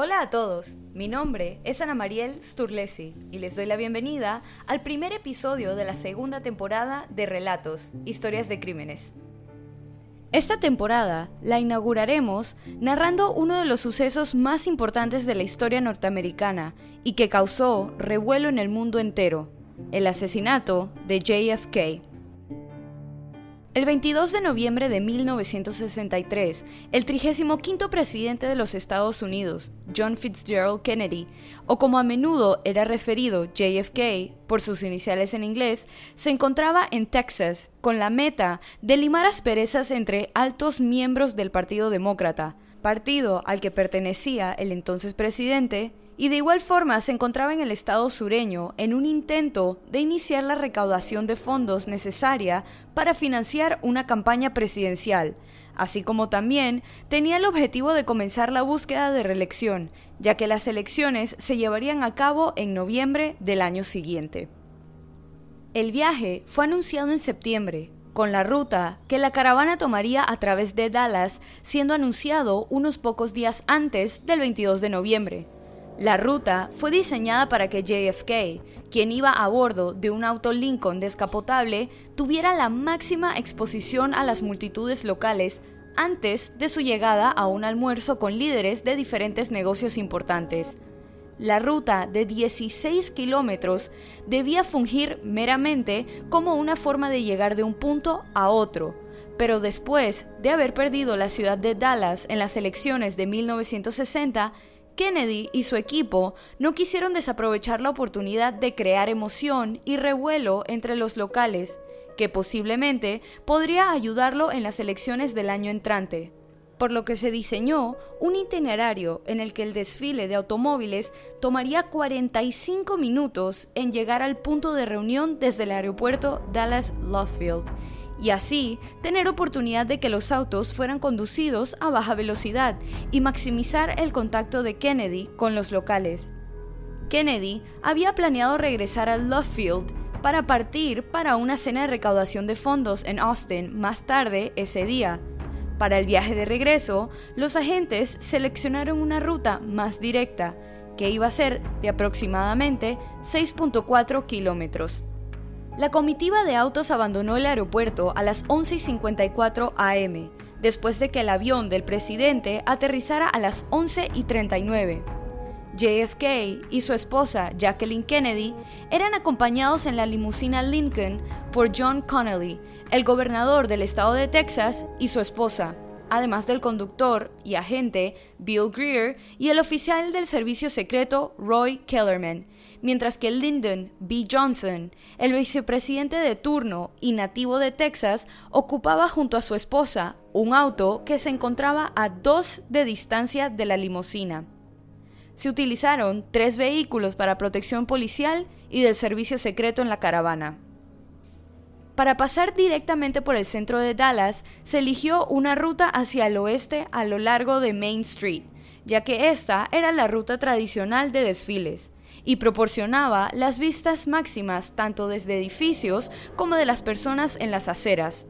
Hola a todos, mi nombre es Ana Mariel Sturlesi y les doy la bienvenida al primer episodio de la segunda temporada de Relatos, Historias de Crímenes. Esta temporada la inauguraremos narrando uno de los sucesos más importantes de la historia norteamericana y que causó revuelo en el mundo entero, el asesinato de JFK. El 22 de noviembre de 1963, el 35 presidente de los Estados Unidos, John Fitzgerald Kennedy, o como a menudo era referido JFK por sus iniciales en inglés, se encontraba en Texas con la meta de limar asperezas entre altos miembros del Partido Demócrata, partido al que pertenecía el entonces presidente, y de igual forma se encontraba en el estado sureño en un intento de iniciar la recaudación de fondos necesaria para financiar una campaña presidencial, así como también tenía el objetivo de comenzar la búsqueda de reelección, ya que las elecciones se llevarían a cabo en noviembre del año siguiente. El viaje fue anunciado en septiembre, con la ruta que la caravana tomaría a través de Dallas, siendo anunciado unos pocos días antes del 22 de noviembre. La ruta fue diseñada para que JFK, quien iba a bordo de un auto Lincoln descapotable, tuviera la máxima exposición a las multitudes locales antes de su llegada a un almuerzo con líderes de diferentes negocios importantes. La ruta de 16 kilómetros debía fungir meramente como una forma de llegar de un punto a otro, pero después de haber perdido la ciudad de Dallas en las elecciones de 1960, Kennedy y su equipo no quisieron desaprovechar la oportunidad de crear emoción y revuelo entre los locales, que posiblemente podría ayudarlo en las elecciones del año entrante, por lo que se diseñó un itinerario en el que el desfile de automóviles tomaría 45 minutos en llegar al punto de reunión desde el aeropuerto Dallas Love y así tener oportunidad de que los autos fueran conducidos a baja velocidad y maximizar el contacto de Kennedy con los locales. Kennedy había planeado regresar a Love para partir para una cena de recaudación de fondos en Austin más tarde ese día. Para el viaje de regreso, los agentes seleccionaron una ruta más directa, que iba a ser de aproximadamente 6.4 kilómetros. La comitiva de autos abandonó el aeropuerto a las 11.54 am, después de que el avión del presidente aterrizara a las 11.39. JFK y su esposa Jacqueline Kennedy eran acompañados en la limusina Lincoln por John Connolly, el gobernador del estado de Texas, y su esposa, además del conductor y agente Bill Greer y el oficial del servicio secreto Roy Kellerman, mientras que Lyndon B. Johnson, el vicepresidente de turno y nativo de Texas, ocupaba junto a su esposa un auto que se encontraba a dos de distancia de la limusina. Se utilizaron tres vehículos para protección policial y del servicio secreto en la caravana. Para pasar directamente por el centro de Dallas, se eligió una ruta hacia el oeste a lo largo de Main Street, ya que esta era la ruta tradicional de desfiles y proporcionaba las vistas máximas tanto desde edificios como de las personas en las aceras.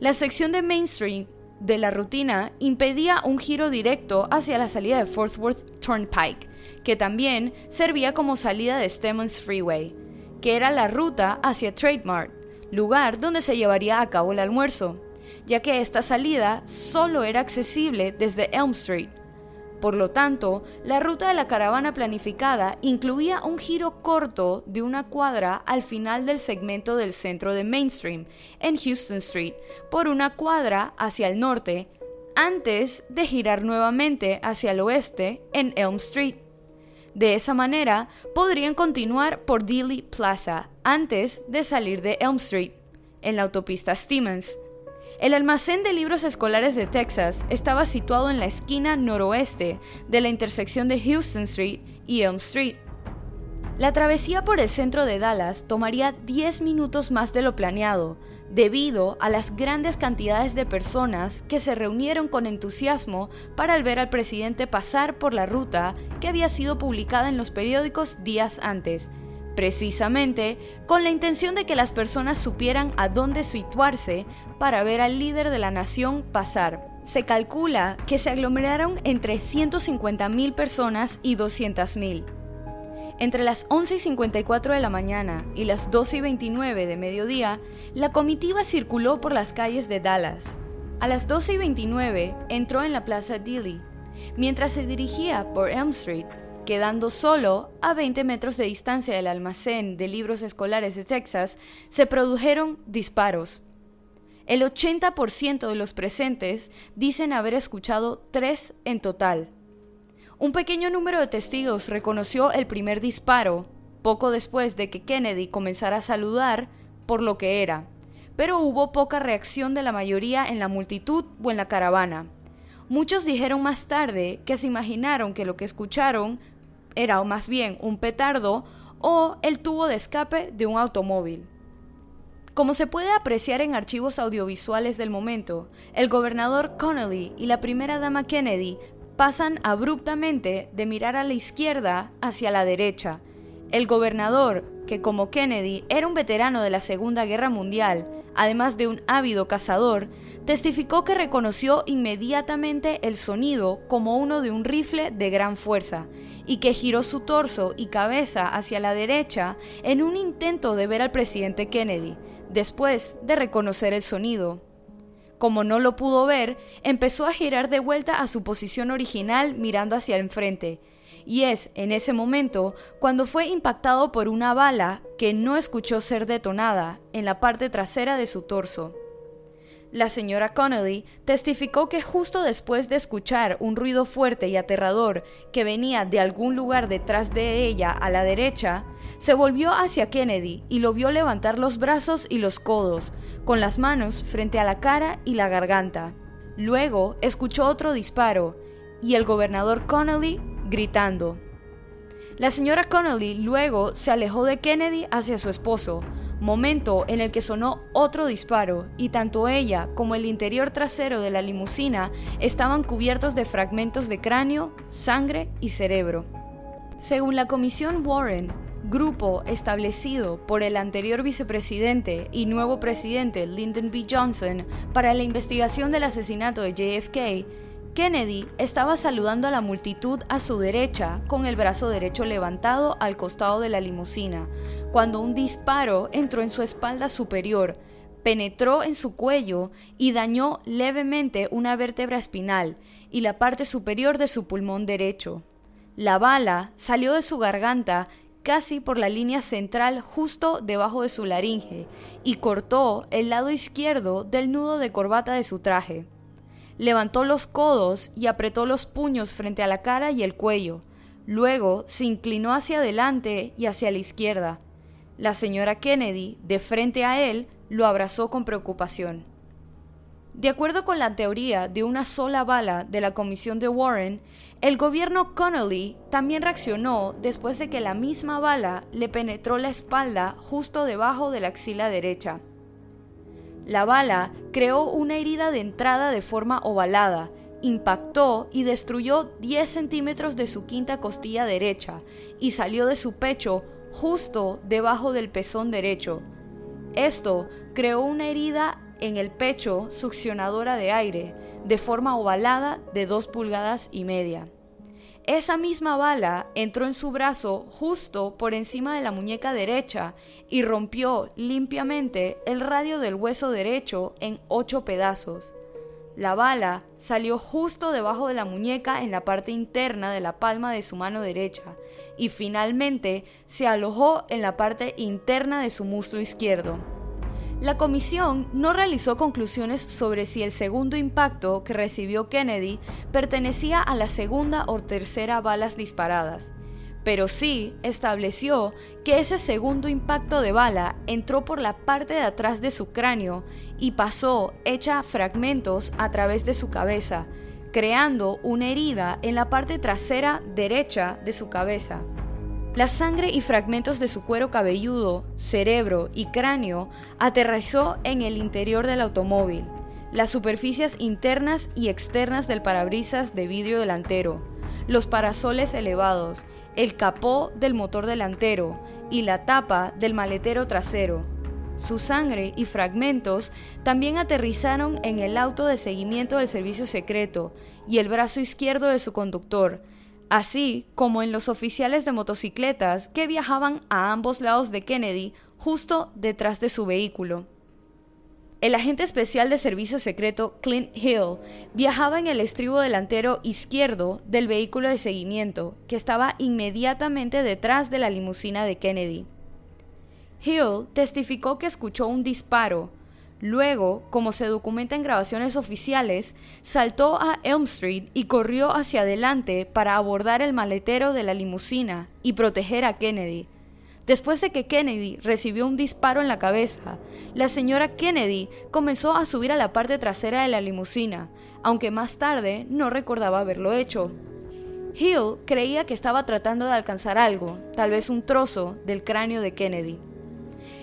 La sección de Main Street de la rutina impedía un giro directo hacia la salida de Fort Worth Turnpike, que también servía como salida de Stemmons Freeway, que era la ruta hacia Trademark, lugar donde se llevaría a cabo el almuerzo, ya que esta salida solo era accesible desde Elm Street, por lo tanto, la ruta de la caravana planificada incluía un giro corto de una cuadra al final del segmento del centro de Mainstream, en Houston Street, por una cuadra hacia el norte, antes de girar nuevamente hacia el oeste en Elm Street. De esa manera, podrían continuar por Dealey Plaza antes de salir de Elm Street, en la autopista Stevens, el almacén de libros escolares de Texas estaba situado en la esquina noroeste de la intersección de Houston Street y Elm Street. La travesía por el centro de Dallas tomaría 10 minutos más de lo planeado, debido a las grandes cantidades de personas que se reunieron con entusiasmo para ver al presidente pasar por la ruta que había sido publicada en los periódicos días antes, precisamente con la intención de que las personas supieran a dónde situarse para ver al líder de la nación pasar, Se calcula que se aglomeraron entre 150.000 personas y 200.000. Entre las 11 y 54 de la mañana y las 12 y 29 de mediodía, la comitiva circuló por las calles de Dallas. A las 12 y 29 entró en la Plaza Dilly. Mientras se dirigía por Elm Street, quedando solo a 20 metros de distancia del almacén de libros escolares de Texas, se produjeron disparos. El 80% de los presentes dicen haber escuchado tres en total. Un pequeño número de testigos reconoció el primer disparo poco después de que Kennedy comenzara a saludar por lo que era, pero hubo poca reacción de la mayoría en la multitud o en la caravana. Muchos dijeron más tarde que se imaginaron que lo que escucharon era más bien un petardo o el tubo de escape de un automóvil. Como se puede apreciar en archivos audiovisuales del momento, el gobernador Connolly y la primera dama Kennedy pasan abruptamente de mirar a la izquierda hacia la derecha. El gobernador, que como Kennedy era un veterano de la Segunda Guerra Mundial, además de un ávido cazador, testificó que reconoció inmediatamente el sonido como uno de un rifle de gran fuerza y que giró su torso y cabeza hacia la derecha en un intento de ver al presidente Kennedy, después de reconocer el sonido. Como no lo pudo ver, empezó a girar de vuelta a su posición original mirando hacia el frente, y es en ese momento cuando fue impactado por una bala que no escuchó ser detonada en la parte trasera de su torso. La señora Connolly testificó que justo después de escuchar un ruido fuerte y aterrador que venía de algún lugar detrás de ella a la derecha, se volvió hacia Kennedy y lo vio levantar los brazos y los codos, con las manos frente a la cara y la garganta. Luego escuchó otro disparo y el gobernador Connolly gritando. La señora Connolly luego se alejó de Kennedy hacia su esposo, momento en el que sonó otro disparo y tanto ella como el interior trasero de la limusina estaban cubiertos de fragmentos de cráneo, sangre y cerebro. Según la comisión Warren, grupo establecido por el anterior vicepresidente y nuevo presidente Lyndon B. Johnson para la investigación del asesinato de JFK, Kennedy estaba saludando a la multitud a su derecha con el brazo derecho levantado al costado de la limusina, cuando un disparo entró en su espalda superior, penetró en su cuello y dañó levemente una vértebra espinal y la parte superior de su pulmón derecho. La bala salió de su garganta casi por la línea central justo debajo de su laringe y cortó el lado izquierdo del nudo de corbata de su traje. Levantó los codos y apretó los puños frente a la cara y el cuello. Luego se inclinó hacia adelante y hacia la izquierda. La señora Kennedy, de frente a él, lo abrazó con preocupación. De acuerdo con la teoría de una sola bala de la comisión de Warren, el gobierno Connolly también reaccionó después de que la misma bala le penetró la espalda justo debajo de la axila derecha. La bala creó una herida de entrada de forma ovalada, impactó y destruyó 10 centímetros de su quinta costilla derecha y salió de su pecho justo debajo del pezón derecho. Esto creó una herida en el pecho succionadora de aire, de forma ovalada de 2 pulgadas y media. Esa misma bala entró en su brazo justo por encima de la muñeca derecha y rompió limpiamente el radio del hueso derecho en ocho pedazos. La bala salió justo debajo de la muñeca en la parte interna de la palma de su mano derecha y finalmente se alojó en la parte interna de su muslo izquierdo. La comisión no realizó conclusiones sobre si el segundo impacto que recibió Kennedy pertenecía a la segunda o tercera balas disparadas, pero sí estableció que ese segundo impacto de bala entró por la parte de atrás de su cráneo y pasó hecha fragmentos a través de su cabeza, creando una herida en la parte trasera derecha de su cabeza. La sangre y fragmentos de su cuero cabelludo, cerebro y cráneo aterrizó en el interior del automóvil, las superficies internas y externas del parabrisas de vidrio delantero, los parasoles elevados, el capó del motor delantero y la tapa del maletero trasero. Su sangre y fragmentos también aterrizaron en el auto de seguimiento del servicio secreto y el brazo izquierdo de su conductor, así como en los oficiales de motocicletas que viajaban a ambos lados de Kennedy justo detrás de su vehículo. El agente especial de servicio secreto Clint Hill viajaba en el estribo delantero izquierdo del vehículo de seguimiento, que estaba inmediatamente detrás de la limusina de Kennedy. Hill testificó que escuchó un disparo. Luego, como se documenta en grabaciones oficiales, saltó a Elm Street y corrió hacia adelante para abordar el maletero de la limusina y proteger a Kennedy, Después de que Kennedy recibió un disparo en la cabeza, la señora Kennedy comenzó a subir a la parte trasera de la limusina, aunque más tarde no recordaba haberlo hecho. Hill creía que estaba tratando de alcanzar algo, tal vez un trozo del cráneo de Kennedy.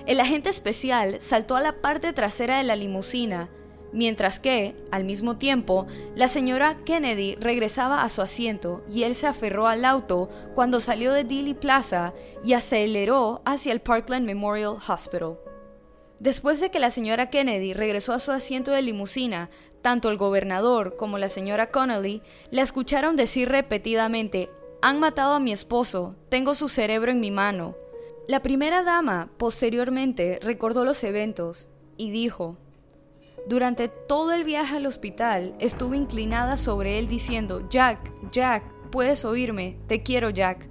El agente especial saltó a la parte trasera de la limusina mientras que, al mismo tiempo, la señora Kennedy regresaba a su asiento y él se aferró al auto cuando salió de Dealey Plaza y aceleró hacia el Parkland Memorial Hospital. Después de que la señora Kennedy regresó a su asiento de limusina, tanto el gobernador como la señora Connolly la escucharon decir repetidamente, han matado a mi esposo, tengo su cerebro en mi mano. La primera dama posteriormente recordó los eventos y dijo, durante todo el viaje al hospital estuve inclinada sobre él diciendo, Jack, Jack, puedes oírme, te quiero Jack.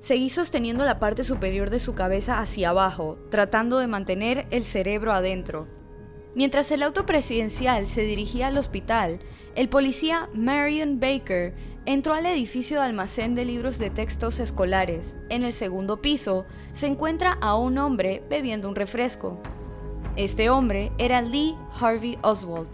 Seguí sosteniendo la parte superior de su cabeza hacia abajo, tratando de mantener el cerebro adentro. Mientras el auto presidencial se dirigía al hospital, el policía Marion Baker entró al edificio de almacén de libros de textos escolares. En el segundo piso se encuentra a un hombre bebiendo un refresco. Este hombre era Lee Harvey Oswald,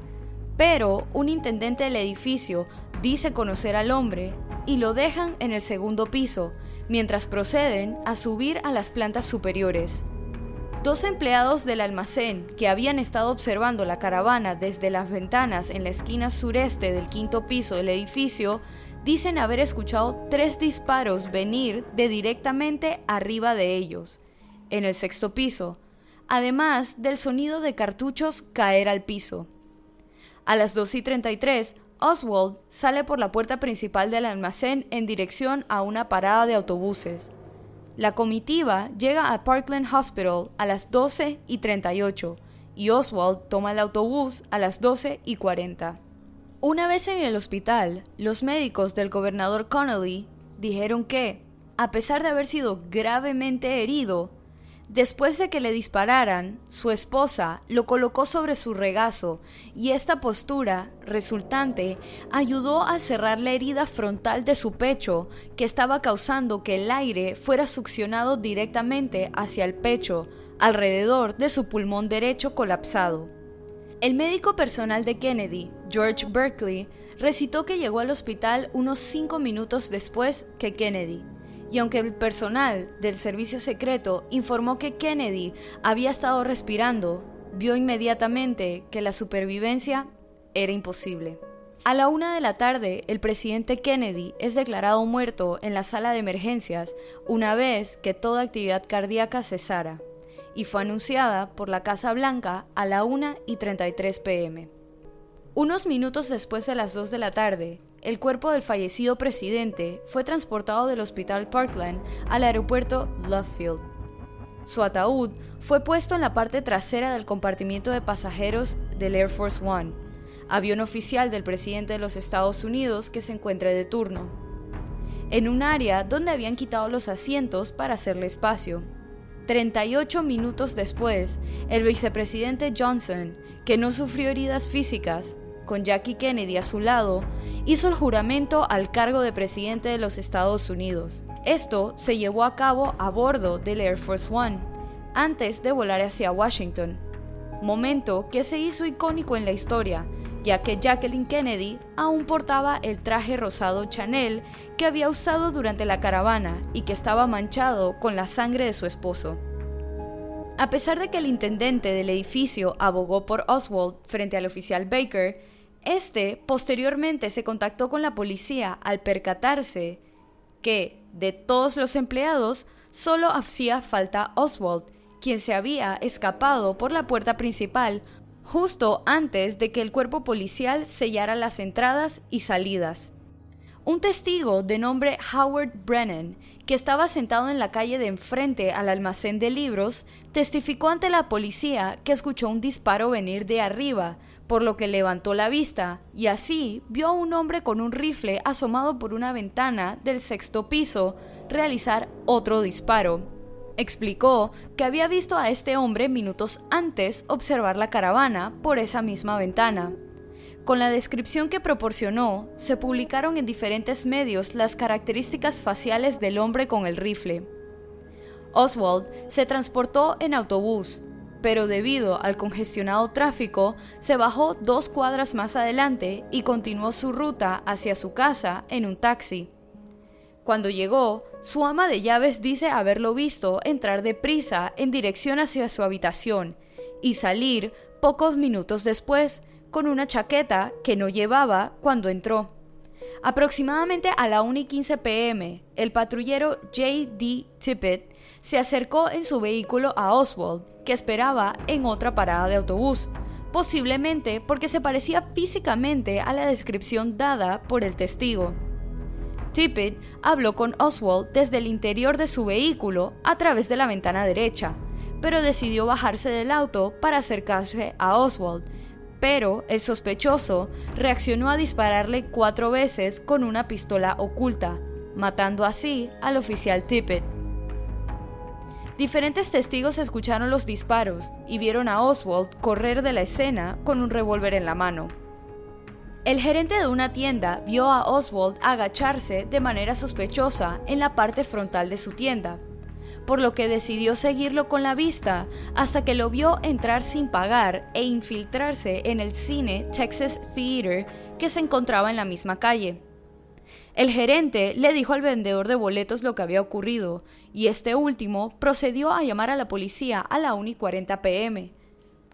pero un intendente del edificio dice conocer al hombre y lo dejan en el segundo piso, mientras proceden a subir a las plantas superiores. Dos empleados del almacén que habían estado observando la caravana desde las ventanas en la esquina sureste del quinto piso del edificio dicen haber escuchado tres disparos venir de directamente arriba de ellos. En el sexto piso, además del sonido de cartuchos caer al piso. A las 2 y 33, Oswald sale por la puerta principal del almacén en dirección a una parada de autobuses. La comitiva llega a Parkland Hospital a las 12 y 38 y Oswald toma el autobús a las 12 y 40. Una vez en el hospital, los médicos del gobernador Connolly dijeron que, a pesar de haber sido gravemente herido, Después de que le dispararan, su esposa lo colocó sobre su regazo y esta postura resultante ayudó a cerrar la herida frontal de su pecho que estaba causando que el aire fuera succionado directamente hacia el pecho, alrededor de su pulmón derecho colapsado. El médico personal de Kennedy, George Berkeley, recitó que llegó al hospital unos cinco minutos después que Kennedy y aunque el personal del servicio secreto informó que Kennedy había estado respirando, vio inmediatamente que la supervivencia era imposible. A la una de la tarde, el presidente Kennedy es declarado muerto en la sala de emergencias una vez que toda actividad cardíaca cesara, y fue anunciada por la Casa Blanca a la 1 y 33 pm. Unos minutos después de las 2 de la tarde, el cuerpo del fallecido presidente fue transportado del Hospital Parkland al aeropuerto Love Field. Su ataúd fue puesto en la parte trasera del compartimiento de pasajeros del Air Force One, avión oficial del presidente de los Estados Unidos que se encuentra de turno, en un área donde habían quitado los asientos para hacerle espacio. 38 minutos después, el vicepresidente Johnson, que no sufrió heridas físicas, con Jackie Kennedy a su lado, hizo el juramento al cargo de presidente de los Estados Unidos. Esto se llevó a cabo a bordo del Air Force One, antes de volar hacia Washington, momento que se hizo icónico en la historia, ya que Jacqueline Kennedy aún portaba el traje rosado Chanel que había usado durante la caravana y que estaba manchado con la sangre de su esposo. A pesar de que el intendente del edificio abogó por Oswald frente al oficial Baker, este posteriormente se contactó con la policía al percatarse que de todos los empleados solo hacía falta Oswald quien se había escapado por la puerta principal justo antes de que el cuerpo policial sellara las entradas y salidas. Un testigo de nombre Howard Brennan, que estaba sentado en la calle de enfrente al almacén de libros, testificó ante la policía que escuchó un disparo venir de arriba, por lo que levantó la vista y así vio a un hombre con un rifle asomado por una ventana del sexto piso realizar otro disparo. Explicó que había visto a este hombre minutos antes observar la caravana por esa misma ventana. Con la descripción que proporcionó, se publicaron en diferentes medios las características faciales del hombre con el rifle. Oswald se transportó en autobús, pero debido al congestionado tráfico, se bajó dos cuadras más adelante y continuó su ruta hacia su casa en un taxi. Cuando llegó, su ama de llaves dice haberlo visto entrar deprisa en dirección hacia su habitación y salir pocos minutos después con una chaqueta que no llevaba cuando entró. Aproximadamente a la 1 y 15 pm, el patrullero J.D. Tippett se acercó en su vehículo a Oswald, que esperaba en otra parada de autobús, posiblemente porque se parecía físicamente a la descripción dada por el testigo. Tippett habló con Oswald desde el interior de su vehículo a través de la ventana derecha, pero decidió bajarse del auto para acercarse a Oswald, pero el sospechoso reaccionó a dispararle cuatro veces con una pistola oculta, matando así al oficial Tippett. Diferentes testigos escucharon los disparos y vieron a Oswald correr de la escena con un revólver en la mano. El gerente de una tienda vio a Oswald agacharse de manera sospechosa en la parte frontal de su tienda, por lo que decidió seguirlo con la vista hasta que lo vio entrar sin pagar e infiltrarse en el cine Texas Theater que se encontraba en la misma calle. El gerente le dijo al vendedor de boletos lo que había ocurrido, y este último procedió a llamar a la policía a la 1 y 40 pm.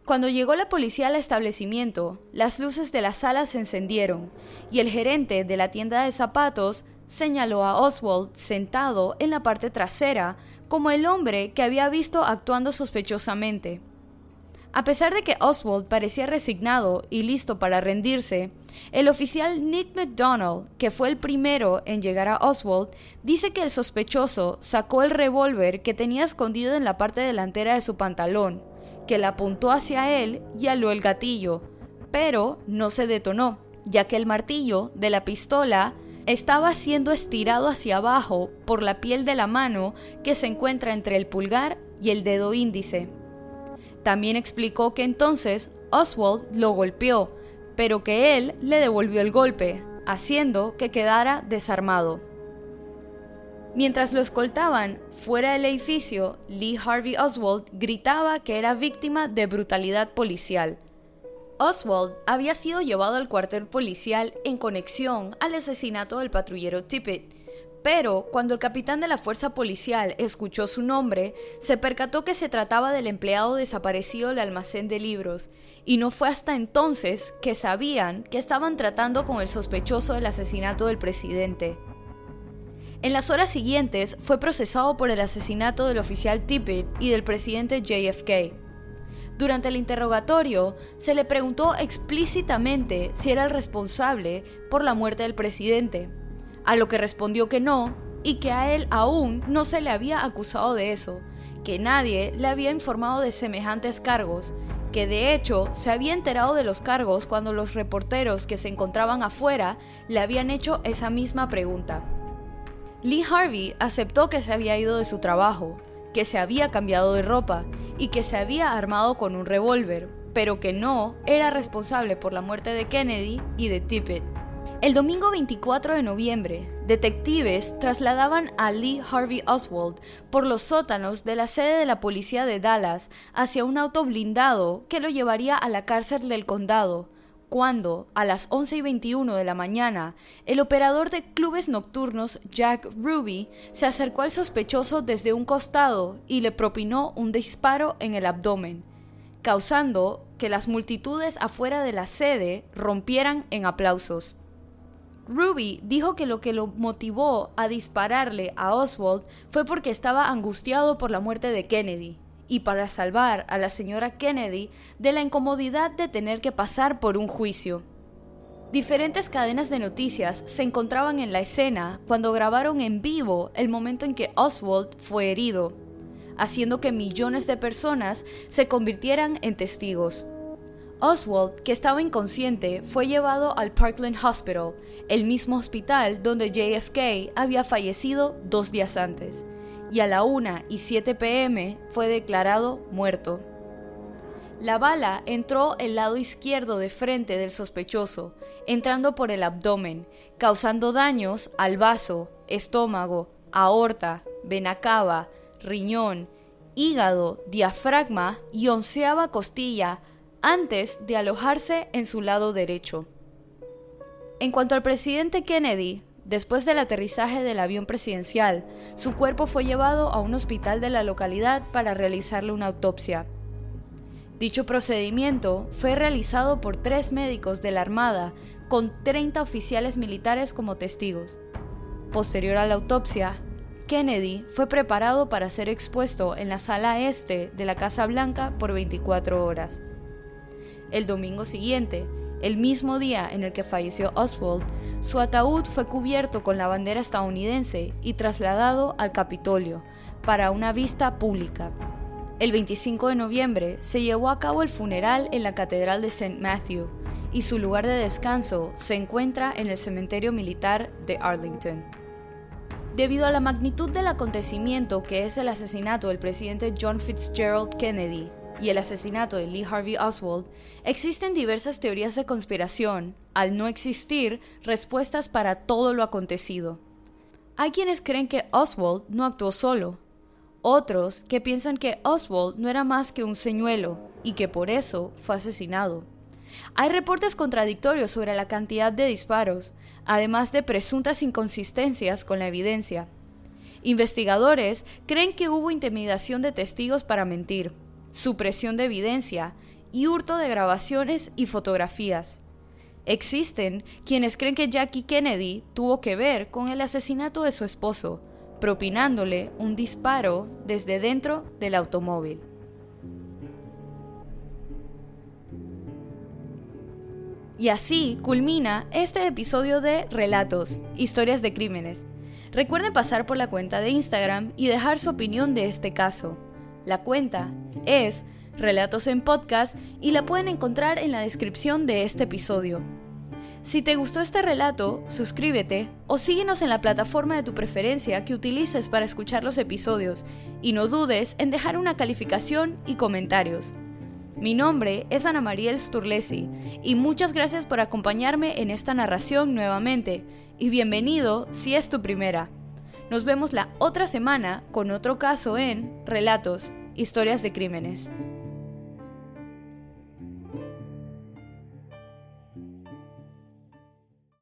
Cuando llegó la policía al establecimiento, las luces de la sala se encendieron, y el gerente de la tienda de zapatos señaló a Oswald sentado en la parte trasera como el hombre que había visto actuando sospechosamente. A pesar de que Oswald parecía resignado y listo para rendirse, el oficial Nick McDonald, que fue el primero en llegar a Oswald, dice que el sospechoso sacó el revólver que tenía escondido en la parte delantera de su pantalón, que la apuntó hacia él y aló el gatillo, pero no se detonó, ya que el martillo de la pistola estaba siendo estirado hacia abajo por la piel de la mano que se encuentra entre el pulgar y el dedo índice. También explicó que entonces Oswald lo golpeó, pero que él le devolvió el golpe, haciendo que quedara desarmado. Mientras lo escoltaban fuera del edificio, Lee Harvey Oswald gritaba que era víctima de brutalidad policial Oswald había sido llevado al cuartel policial en conexión al asesinato del patrullero Tippett, pero cuando el capitán de la fuerza policial escuchó su nombre, se percató que se trataba del empleado desaparecido del almacén de libros, y no fue hasta entonces que sabían que estaban tratando con el sospechoso del asesinato del presidente. En las horas siguientes fue procesado por el asesinato del oficial Tippett y del presidente JFK. Durante el interrogatorio, se le preguntó explícitamente si era el responsable por la muerte del presidente, a lo que respondió que no y que a él aún no se le había acusado de eso, que nadie le había informado de semejantes cargos, que de hecho se había enterado de los cargos cuando los reporteros que se encontraban afuera le habían hecho esa misma pregunta. Lee Harvey aceptó que se había ido de su trabajo, que se había cambiado de ropa y que se había armado con un revólver, pero que no era responsable por la muerte de Kennedy y de Tippett. El domingo 24 de noviembre, detectives trasladaban a Lee Harvey Oswald por los sótanos de la sede de la policía de Dallas hacia un auto blindado que lo llevaría a la cárcel del condado, cuando, a las 11 y 21 de la mañana, el operador de clubes nocturnos Jack Ruby se acercó al sospechoso desde un costado y le propinó un disparo en el abdomen, causando que las multitudes afuera de la sede rompieran en aplausos. Ruby dijo que lo que lo motivó a dispararle a Oswald fue porque estaba angustiado por la muerte de Kennedy y para salvar a la señora Kennedy de la incomodidad de tener que pasar por un juicio. Diferentes cadenas de noticias se encontraban en la escena cuando grabaron en vivo el momento en que Oswald fue herido, haciendo que millones de personas se convirtieran en testigos. Oswald, que estaba inconsciente, fue llevado al Parkland Hospital, el mismo hospital donde JFK había fallecido dos días antes, y a la 1 y 7 pm fue declarado muerto. La bala entró el lado izquierdo de frente del sospechoso, entrando por el abdomen, causando daños al vaso, estómago, aorta, vena cava, riñón, hígado, diafragma y onceava costilla antes de alojarse en su lado derecho. En cuanto al presidente Kennedy, después del aterrizaje del avión presidencial, su cuerpo fue llevado a un hospital de la localidad para realizarle una autopsia. Dicho procedimiento fue realizado por tres médicos de la Armada con 30 oficiales militares como testigos. Posterior a la autopsia, Kennedy fue preparado para ser expuesto en la sala este de la Casa Blanca por 24 horas. El domingo siguiente, el mismo día en el que falleció Oswald, su ataúd fue cubierto con la bandera estadounidense y trasladado al Capitolio para una vista pública. El 25 de noviembre se llevó a cabo el funeral en la Catedral de St. Matthew y su lugar de descanso se encuentra en el cementerio militar de Arlington. Debido a la magnitud del acontecimiento que es el asesinato del presidente John Fitzgerald Kennedy, y el asesinato de Lee Harvey Oswald, existen diversas teorías de conspiración, al no existir respuestas para todo lo acontecido. Hay quienes creen que Oswald no actuó solo, otros que piensan que Oswald no era más que un señuelo y que por eso fue asesinado. Hay reportes contradictorios sobre la cantidad de disparos, además de presuntas inconsistencias con la evidencia. Investigadores creen que hubo intimidación de testigos para mentir, supresión de evidencia y hurto de grabaciones y fotografías. Existen quienes creen que Jackie Kennedy tuvo que ver con el asesinato de su esposo, propinándole un disparo desde dentro del automóvil. Y así culmina este episodio de Relatos, Historias de Crímenes. Recuerden pasar por la cuenta de Instagram y dejar su opinión de este caso. La cuenta es Relatos en Podcast y la pueden encontrar en la descripción de este episodio. Si te gustó este relato, suscríbete o síguenos en la plataforma de tu preferencia que utilices para escuchar los episodios y no dudes en dejar una calificación y comentarios. Mi nombre es Ana Mariel Sturlesi y muchas gracias por acompañarme en esta narración nuevamente y bienvenido si es tu primera. Nos vemos la otra semana con otro caso en Relatos, Historias de Crímenes.